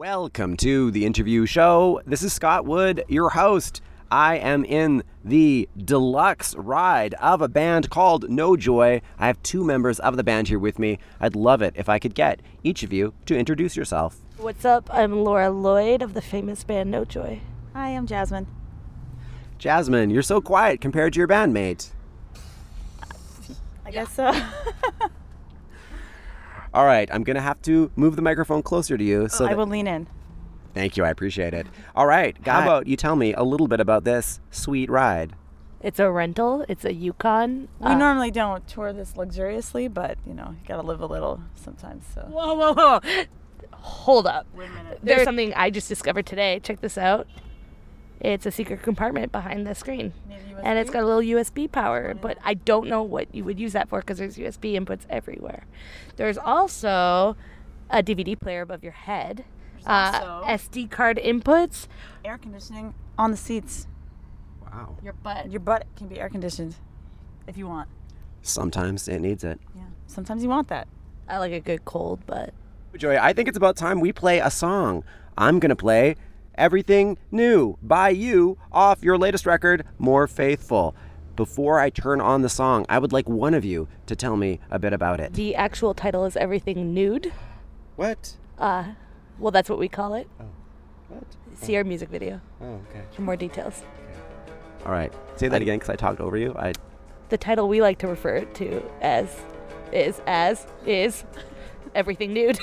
Welcome to the interview show. This is Scott Wood, your host. I am in the deluxe ride of a band called No Joy. I have two members of the band here with me. I'd love it if I could get each of you to introduce yourself. What's up? I'm Laura Lloyd of the famous band No Joy. Hi, I'm Jasamine. Jasamine, you're so quiet compared to your bandmate. I guess so. All right, I'm going to have to move the microphone closer to you. So I that- will lean in. Thank you, I appreciate it. All right, how about you tell me a little bit about this sweet ride? It's a rental. It's a Yukon. We Uh, normally don't tour this luxuriously, but you know, you gotta live a little sometimes. So. Whoa, whoa, whoa! Hold up. Wait a minute. There's something I just discovered today. Check this out. It's a secret compartment behind the screen, and it's got a little USB power. But I don't know what you would use that for because there's USB inputs everywhere. There's also a DVD player above your head. Uh, SD card inputs. air conditioning on the seats. Wow. Your butt. Your butt can be air conditioned if you want. Sometimes it needs it. Yeah. Sometimes you want that. I like a good cold butt. Joy, I think it's about time we play a song. I'm going to play Everything New by you off your latest record, More Faithful. Before I turn on the song, I would like one of you to tell me a bit about it. The actual title is Everything Nude. What? Uh, well, that's what we call it. Oh. What? See our music video Oh, okay. for more details. All right. Say that again because I talked over you. I The title we like to refer to as is as is Everything Nude.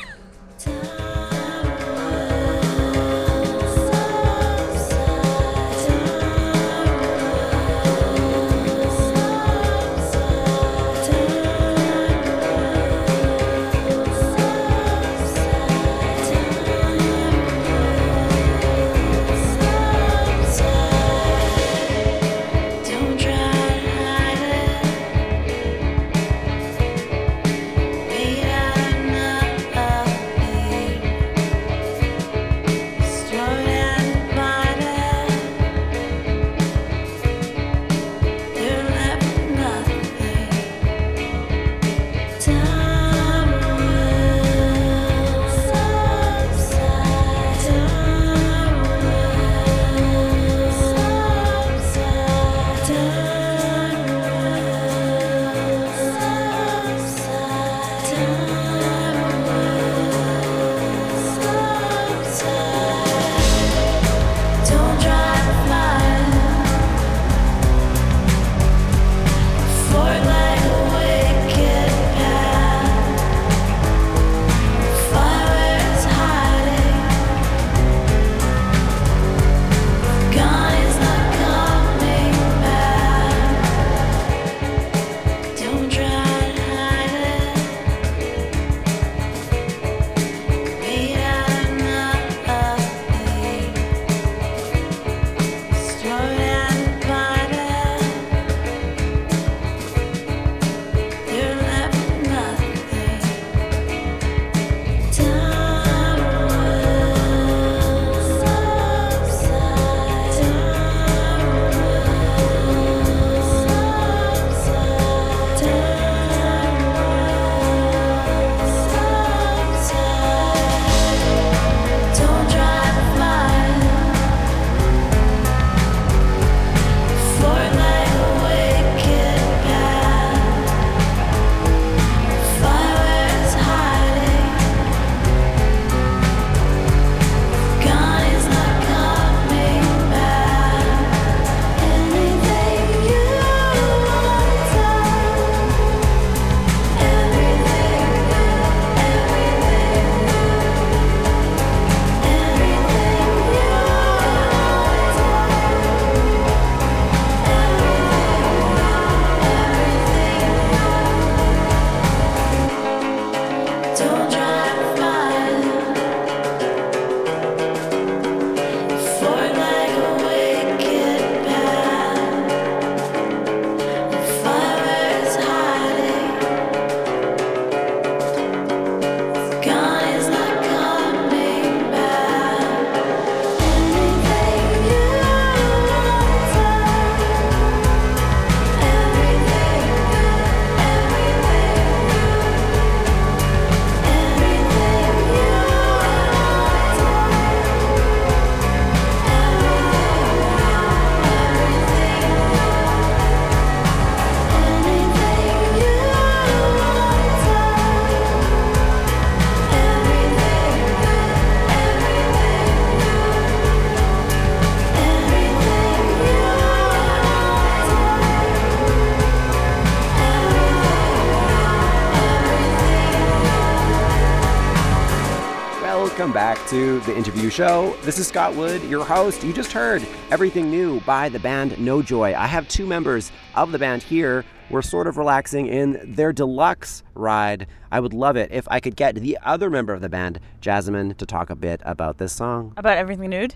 To the interview show. This is Scott Wood, your host. You just heard everything new by the band No Joy. I have two members of the band here. We're sort of relaxing in their deluxe ride. I would love it if I could get the other member of the band, Jasamine, to talk a bit about this song. About everything nude.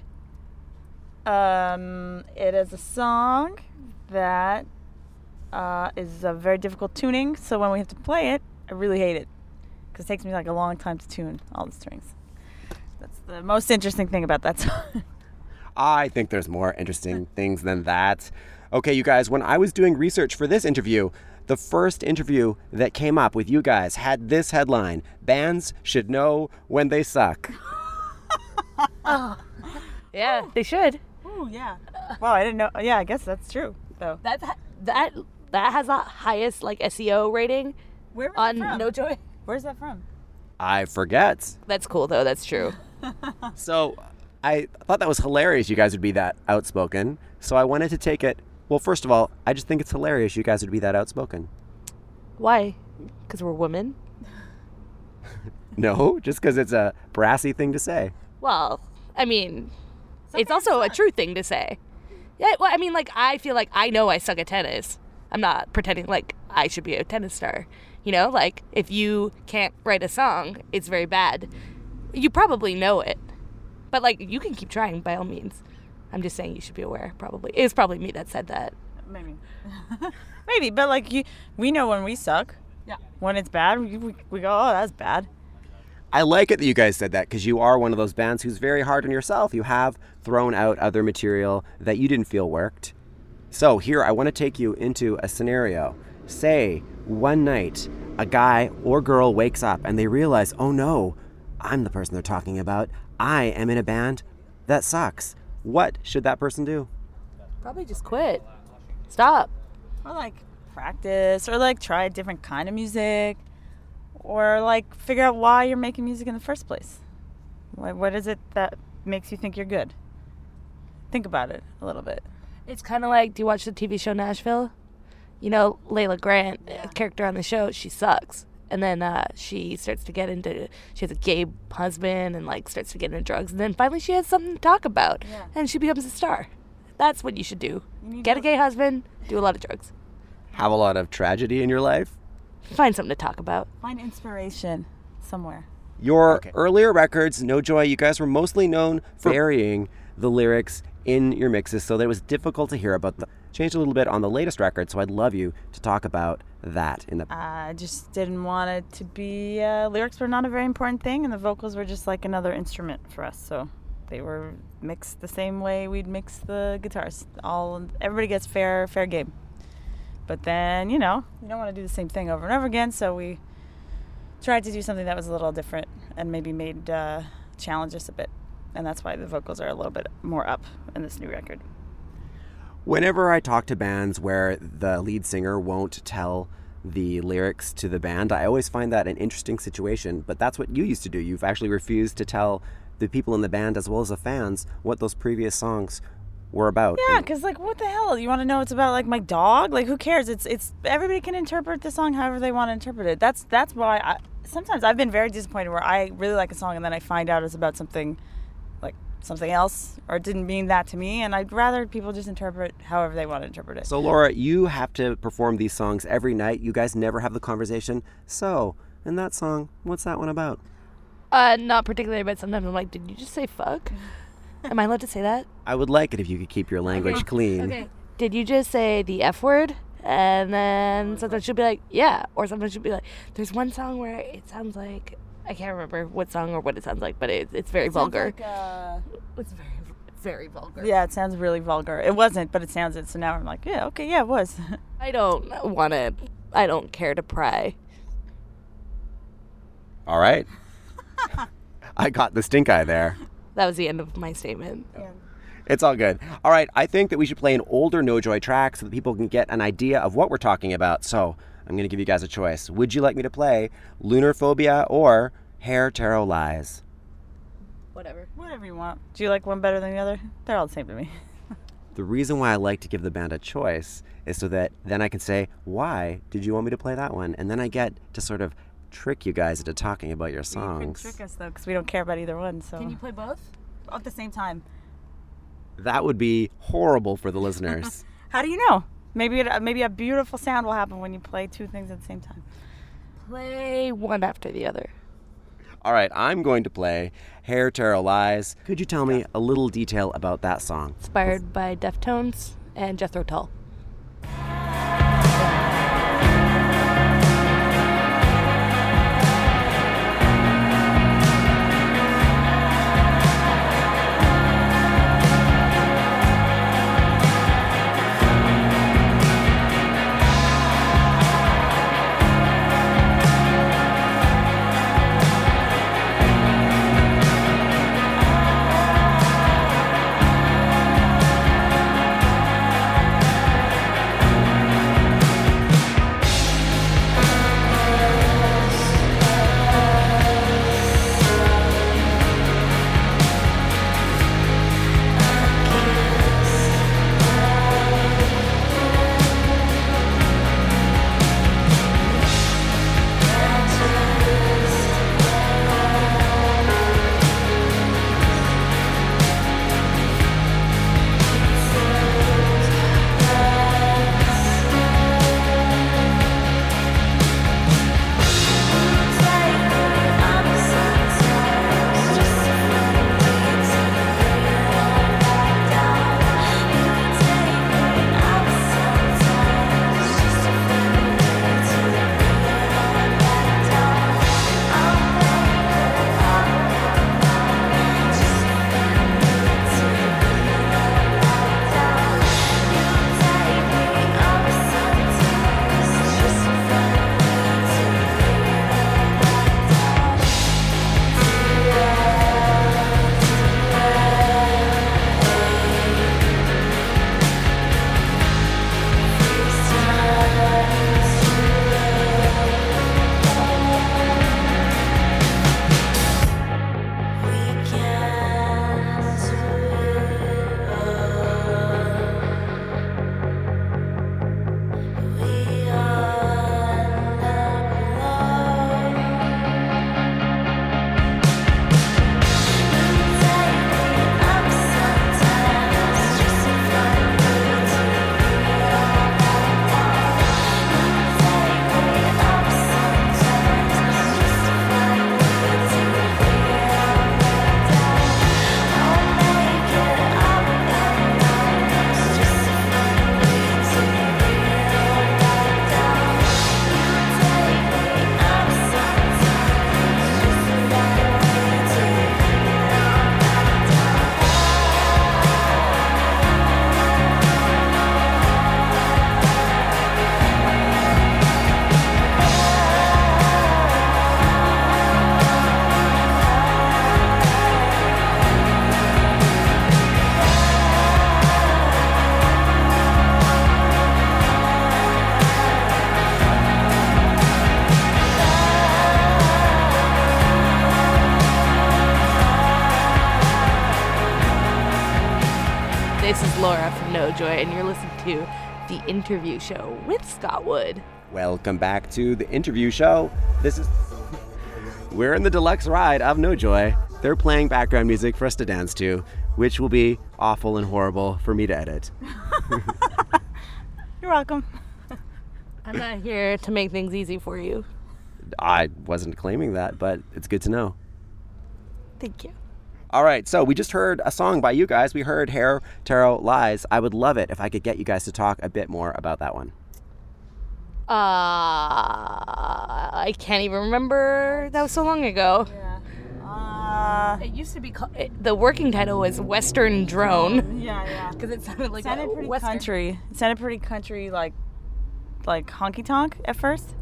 Um, it is a song that uh, is a very difficult tuning. So when we have to play it, I really hate it because it takes me like a long time to tune all the strings. That's the most interesting thing about that song. I think there's more interesting things than that. Okay, you guys, when I was doing research for this interview, the first interview that came up with you guys had this headline Bands should know when they suck. oh. Yeah, they should. oh yeah. Wow, I didn't know. Yeah, I guess that's true though. That that that has the highest like SEO rating Where was on that from? No Joy. Where's that from? I forget. That's cool though. That's true. So I thought that was hilarious you guys would be that outspoken. So I wanted to take it. Well, first of all, I just think it's hilarious you guys would be that outspoken. Why? Because we're women. No, just because it's a brassy thing to say. Well, I mean, it's also a true thing to say. Yeah, well, I mean, like, I feel like I know I suck at tennis. I'm not pretending like I should be a tennis star. You know, like, if you can't write a song, it's very bad. You probably know it. But, like, you can keep trying by all means. I'm just saying you should be aware, probably. It's probably me that said that. Maybe. Maybe, but like you, we know when we suck. Yeah. When it's bad, we, we, we go, oh, that's bad. I like it that you guys said that because you are one of those bands who's very hard on yourself. You have thrown out other material that you didn't feel worked. So, here, I want to take you into a scenario. Say, one night, a guy or girl wakes up and they realize, oh no, I'm the person they're talking about. I am in a band that sucks. What should that person do? Probably just quit. Stop. Or like practice, or like try a different kind of music, or like figure out why you're making music in the first place. What, what is it that makes you think you're good? Think about it a little bit. It's kind of like, do you watch the TV show Nashville? You know, Layla Grant, a character on the show, she sucks. And then uh, she starts to get into, she has a gay husband and like starts to get into drugs. And then finally she has something to talk about Yeah. and she becomes a star. That's what you should do. You Get to- a gay husband, do a lot of drugs. Have a lot of tragedy in your life? Find something to talk about. Find inspiration somewhere. Your earlier records, No Joy, you guys were mostly known for varying the lyrics in your mixes so that it was difficult to hear about them. Changed a little bit on the latest record, so I'd love you to talk about that in the I just didn't want it to be, uh, lyrics were not a very important thing, and the vocals were just like another instrument for us. So they were mixed the same way we'd mix the guitars. All Everybody gets fair, fair game. But then, you know, you don't want to do the same thing over and over again, so we tried to do something that was a little different and maybe made uh, challenge us a bit. And that's why the vocals are a little bit more up in this new record. Whenever I talk to bands where the lead singer won't tell the lyrics to the band, I always find that an interesting situation. But that's what you used to do. You've actually refused to tell the people in the band as well as the fans what those previous songs were about. Yeah, because like, what the hell? You want to know it's about like my dog? Like, who cares? It's it's everybody can interpret the song however they want to interpret it. That's that's why I sometimes I've been very disappointed where I really like a song and then I find out it's about something something else or it didn't mean that to me, and I'd rather people just interpret however they want to interpret it. So, Laura, you have to perform these songs every night. You guys never have the conversation. So, in that song, what's that one about? Uh, not particularly, but sometimes I'm like, did you just say fuck? Am I allowed to say that? I would like it if you could keep your language clean. okay Did you just say the F word? And then sometimes she'll be like, yeah. Or sometimes she'll be like, there's one song where it sounds like, I can't remember what song or what it sounds like, but it, it's very vulgar. uh, it's very, very vulgar. yeah, it sounds really vulgar. It wasn't, but it sounds it. So now I'm like, yeah, okay, yeah, it was. I don't want to, I don't care to pry. All right. I got the stink eye there. That was the end of my statement. It's all good. All right, I think that we should play an older No Joy track so that people can get an idea of what we're talking about. So, I'm going to give you guys a choice. Would you like me to play Lunar Phobia or Hare Tarot Lies? Whatever. Whatever you want. Do you like one better than the other? They're all the same to me. The reason why I like to give the band a choice is so that then I can say, why did you want me to play that one? And then I get to sort of trick you guys into talking about your songs. You could trick us though, because we don't care about either one. So Can you play both? at the same time? That would be horrible for the listeners. How do you know? Maybe it, uh, maybe a beautiful sound will happen when you play two things at the same time. Play one after the other. All right, I'm going to play Hare Tarot Lies. Could you tell me a little detail about that song? Inspired by Deftones and Jethro Tull. Laura Joy, and you're listening to The Interview Show with Scott Wood. Welcome back to the interview show. This is. We're in the deluxe ride of No Joy. They're playing background music for us to dance to, which will be awful and horrible for me to edit. You're welcome. I'm not here to make things easy for you. I wasn't claiming that, but it's good to know. Thank you. All right, so we just heard a song by you guys. We heard Hare Tarot Lies. I would love it if I could get you guys to talk a bit more about that one. Uh, I can't even remember. That was so long ago. Yeah. Uh, It used to be called. It, the working title was Western Drone yeah, yeah. because it sounded like sounded a pretty Western. country. It sounded pretty country, like like honky tonk at first,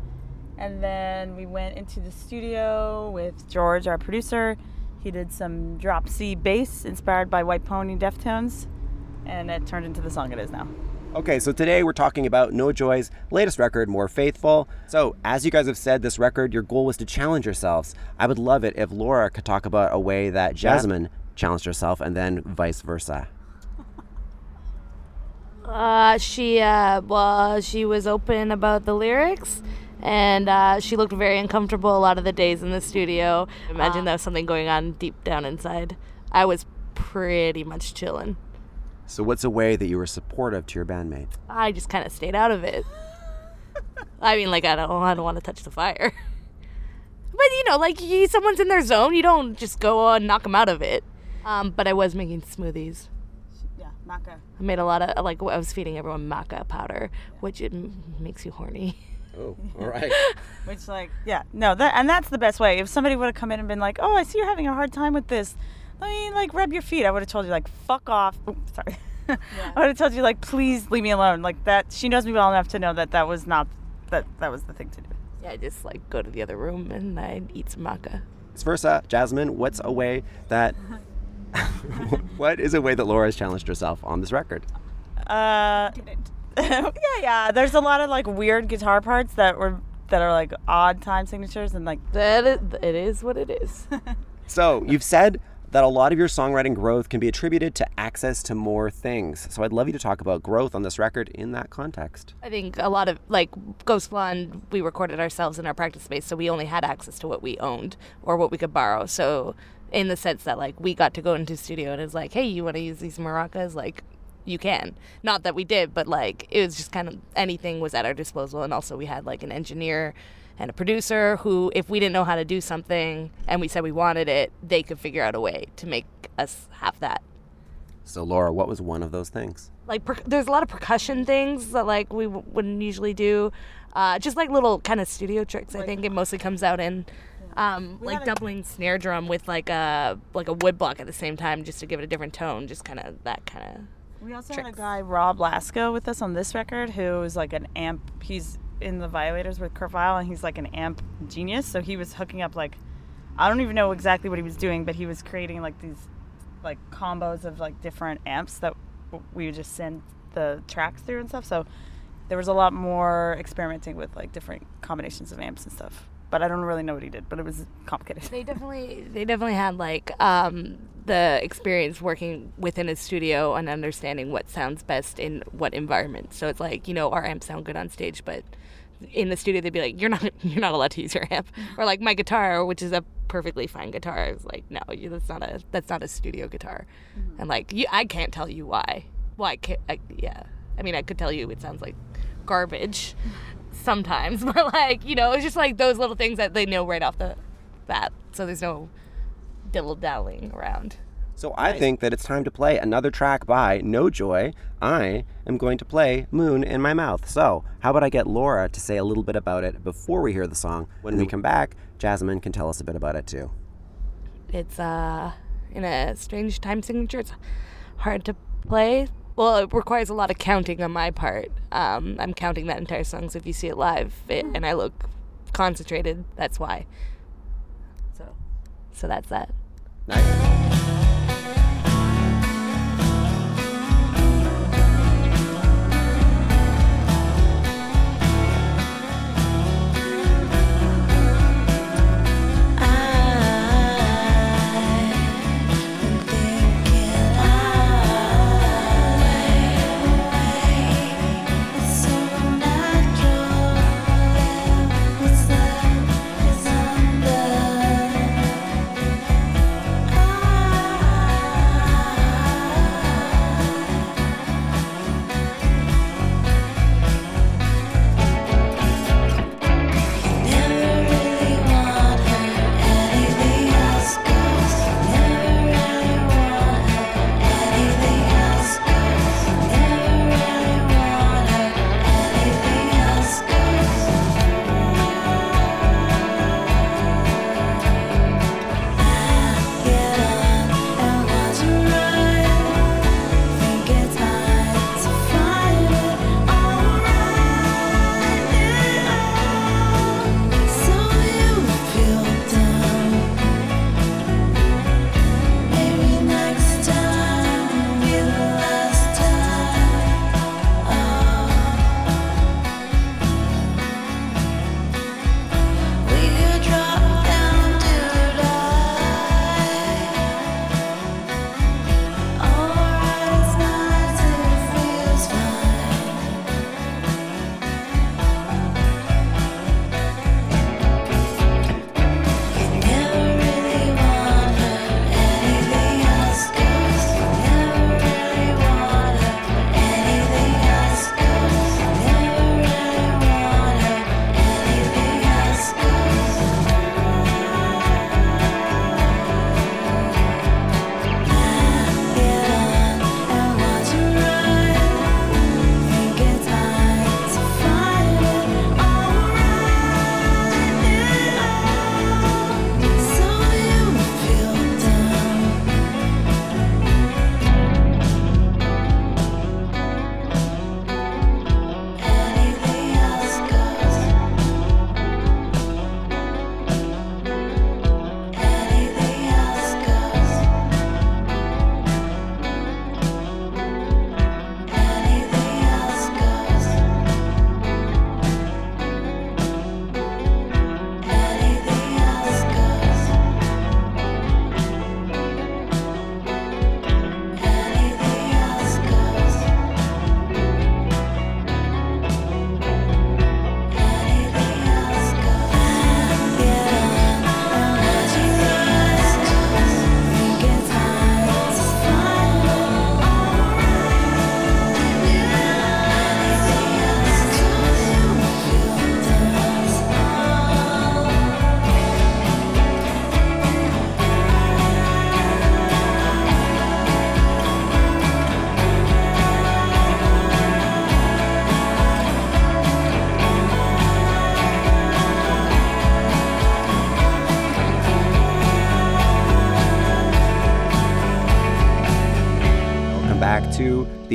and then we went into the studio with George, our producer. He did some drop C bass inspired by White Pony Deftones, and it turned into the song it is now. Okay, so today we're talking about No Joy's latest record, More Faithful. So, as you guys have said, this record, your goal was to challenge yourselves. I would love it if Laura could talk about a way that Jasamine challenged herself and then vice versa. Uh, she uh, well, she was open about the lyrics, And uh, she looked very uncomfortable a lot of the days in the studio. Imagine there was something going on deep down inside. I was pretty much chilling. So, what's a way that you were supportive to your bandmate? I just kind of stayed out of it. I mean, like I don't, I don't want to touch the fire. But you know, like you, someone's in their zone, you don't just go and knock them out of it. Um, but I was making smoothies. Yeah, maca. I made a lot of like I was feeding everyone maca powder, which it m- makes you horny. Oh, all right. Which like yeah no that and that's the best way. If somebody would have come in and been like, oh I see you're having a hard time with this, let me like rub your feet. I would have told you like fuck off. Ooh, sorry. I would have told you like please leave me alone. Like that. She knows me well enough to know that that was not that that was the thing to do. Yeah, I just like go to the other room and I eat some maca. Vice versa, Jasamine, what's a way that. what is a way that Laura has challenged herself on this record? Uh, yeah, yeah. There's a lot of like weird guitar parts that were that are like odd time signatures and like That is, it is what it is. So, you've said that a lot of your songwriting growth can be attributed to access to more things. So, I'd love you to talk about growth on this record in that context. I think a lot of like Ghost Blonde, we recorded ourselves in our practice space, so we only had access to what we owned or what we could borrow. So, in the sense that like we got to go into studio and it's like, hey, you want to use these maracas? Like, you can. Not that we did, but like it was just kind of anything was at our disposal, and also we had like an engineer and a producer who, if we didn't know how to do something and we said we wanted it, they could figure out a way to make us have that So, Laura, what was one of those things? like per- there's a lot of percussion things that like we w- wouldn't usually do uh, just like little kind of studio tricks i think it mostly comes out in um, like had a- doubling snare drum with like a like a wood block at the same time just to give it a different tone just kind of that kind of We also had a guy, Rob Laakso, with us on this record who is like an amp. He's in the Violators with Kurt Vile, and he's like an amp genius. So he was hooking up like, I don't even know exactly what he was doing, but he was creating like these like combos of like different amps that we would just send the tracks through and stuff. So there was a lot more experimenting with like different combinations of amps and stuff. But I don't really know what he did, but it was complicated. they definitely they definitely had like um, the experience working within a studio and understanding what sounds best in what environment. So it's like you know our amps sound good on stage but in the studio they'd be like you're not you're not allowed to use your amp. Or like my guitar which is a perfectly fine guitar. Is like no you, that's not a that's not a studio guitar. And like you, i can't tell you why. Well i can't I, yeah. I mean i could tell you it sounds like garbage sometimes but like you know it's just like those little things that they know right off the bat so there's no dilly dallying around So, I think that it's time to play another track by No Joy. I am going to play Moon in My Mouth. So, how about I get Laura to say a little bit about it before we hear the song? When we come back, Jasamine can tell us a bit about it too. it's uh in a strange time signature it's hard to play well it requires a lot of counting on my part. Um, i'm counting that entire song so if you see it live it, and i look concentrated that's why. So so that's that. Nice.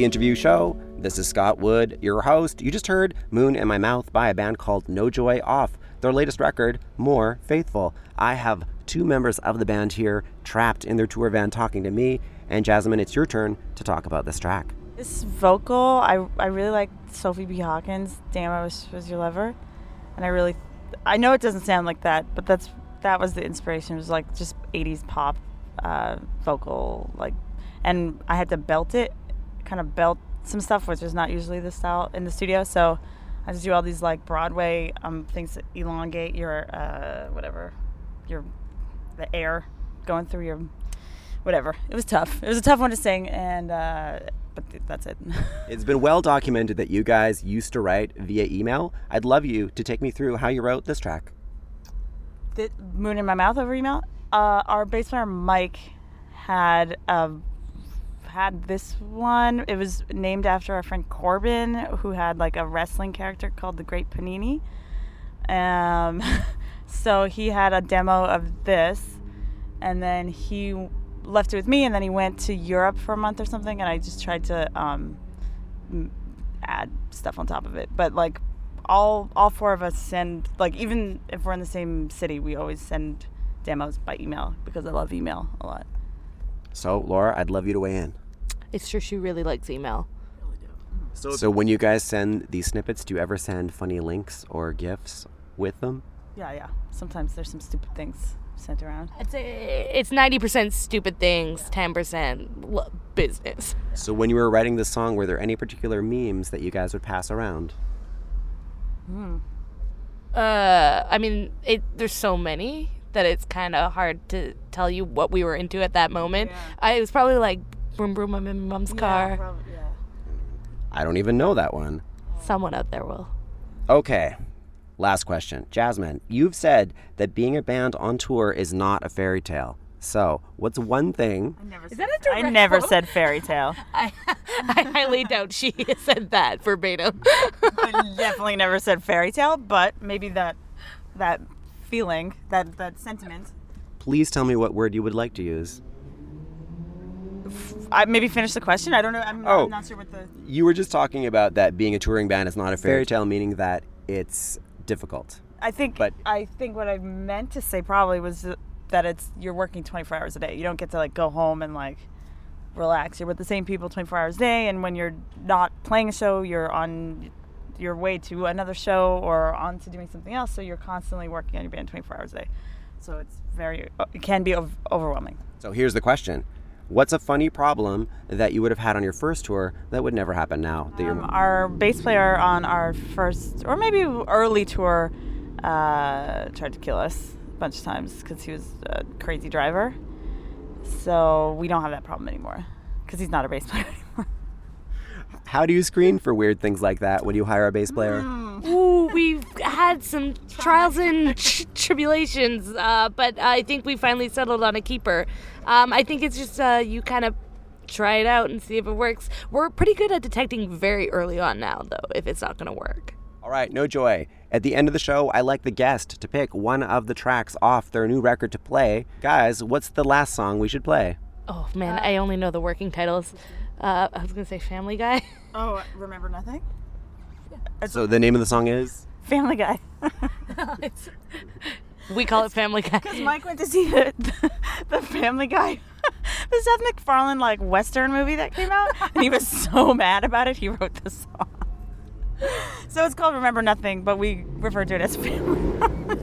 Interview show. This is Scott Wood, your host. You just heard Moon in My Mouth by a band called No Joy off their latest record, More Faithful. I have two members of the band here trapped in their tour van talking to me. And Jasamine, it's your turn to talk about this track. This vocal, I, I really like Sophie B. Hawkins. Damn, I was was your lover, and I really, I know it doesn't sound like that, but that's that was the inspiration. It was like just '80s pop uh, vocal, like, and I had to belt it, kind of belt some stuff, which is not usually the style in the studio. So I just do all these like Broadway um, things that elongate your uh, whatever, your the air going through your whatever. It was tough. It was a tough one to sing, and uh, but th- that's it. It's been well documented that you guys used to write via email. I'd love you to take me through how you wrote this track. the moon in my mouth over email. Uh, our bass player Mike had uh, had this one. It was named after our friend Corbin, who had like a wrestling character called the Great Panini. Um, so he had a demo of this, and then he left it with me, and then he went to Europe for a month or something, and I just tried to um, add stuff on top of it. But like all all four of us send like even if we're in the same city, we always send demos by email because I love email a lot. So, Laura, I'd love you to weigh in. It's true she really likes email. So, when you guys send these snippets, do you ever send funny links or GIFs with them? Yeah, yeah. Sometimes there's some stupid things sent around. I'd say it's 90% stupid things, 10% business. So, when you were writing this song, were there any particular memes that you guys would pass around? Uh, I mean, it, there's so many that it's kind of hard to tell you what we were into at that moment. I it was probably like broom broom I'm in mom's car. I don't even know that one. Someone out there will. Okay. Last question. Jasamine, you've said that being a band on tour is not a fairy tale. So, what's one thing? Is that a I I never said fairy tale. I, I highly doubt she said that verbatim. I definitely never said fairy tale, but maybe that that feeling, that that sentiment. Please tell me what word you would like to use. I maybe finish the question. I don't know. I'm, Oh. I'm not sure what the. You were just talking about that being a touring band is not a fairy tale, meaning that it's difficult. I think. But- I think what I meant to say probably was that it's you're working 24 hours a day. You don't get to like go home and like relax. You're with the same people 24 hours a day, and when you're not playing a show, you're on your way to another show or on to doing something else. So you're constantly working on your band 24 hours a day. So it's very. It can be overwhelming. So, here's the question What's a funny problem that you would have had on your first tour that would never happen now? That Um, our bass player on our first or maybe early tour uh, tried to kill us a bunch of times because he was a crazy driver. So we don't have that problem anymore because he's not a bass player. How do you screen for weird things like that when you hire a bass player? Ooh, we've had some trials and tr- tribulations, uh, but I think we finally settled on a keeper. Um, I think it's just uh, you kind of try it out and see if it works. We're pretty good at detecting very early on now, though, if it's not going to work. All right, no joy. At the end of the show, I like the guest to pick one of the tracks off their new record to play. Guys, what's the last song we should play? Oh man, I only know the working titles. Uh, I was gonna say Family Guy. Oh, remember nothing? So the name of the song is Family Guy. we call it Family Guy. Because Mike went to see the, the, the Family Guy, the Seth MacFarlane like Western movie that came out, and he was so mad about it, he wrote the song. So it's called Remember Nothing, but we refer to it as Family.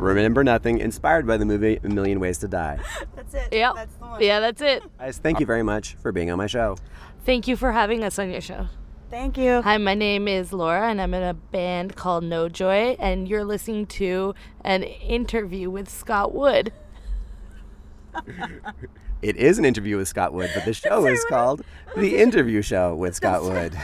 Remember Nothing, inspired by the movie A Million Ways to Die. That's it. Yep. That's the one. Yeah, that's it. Guys, thank you very much for being on my show. Thank you for having us on your show. Thank you. Hi, my name is Laura, and I'm in a band called No Joy, and you're listening to an interview with Scott Wood. It is an interview with Scott Wood, but the show is called The Interview Show with Scott Wood.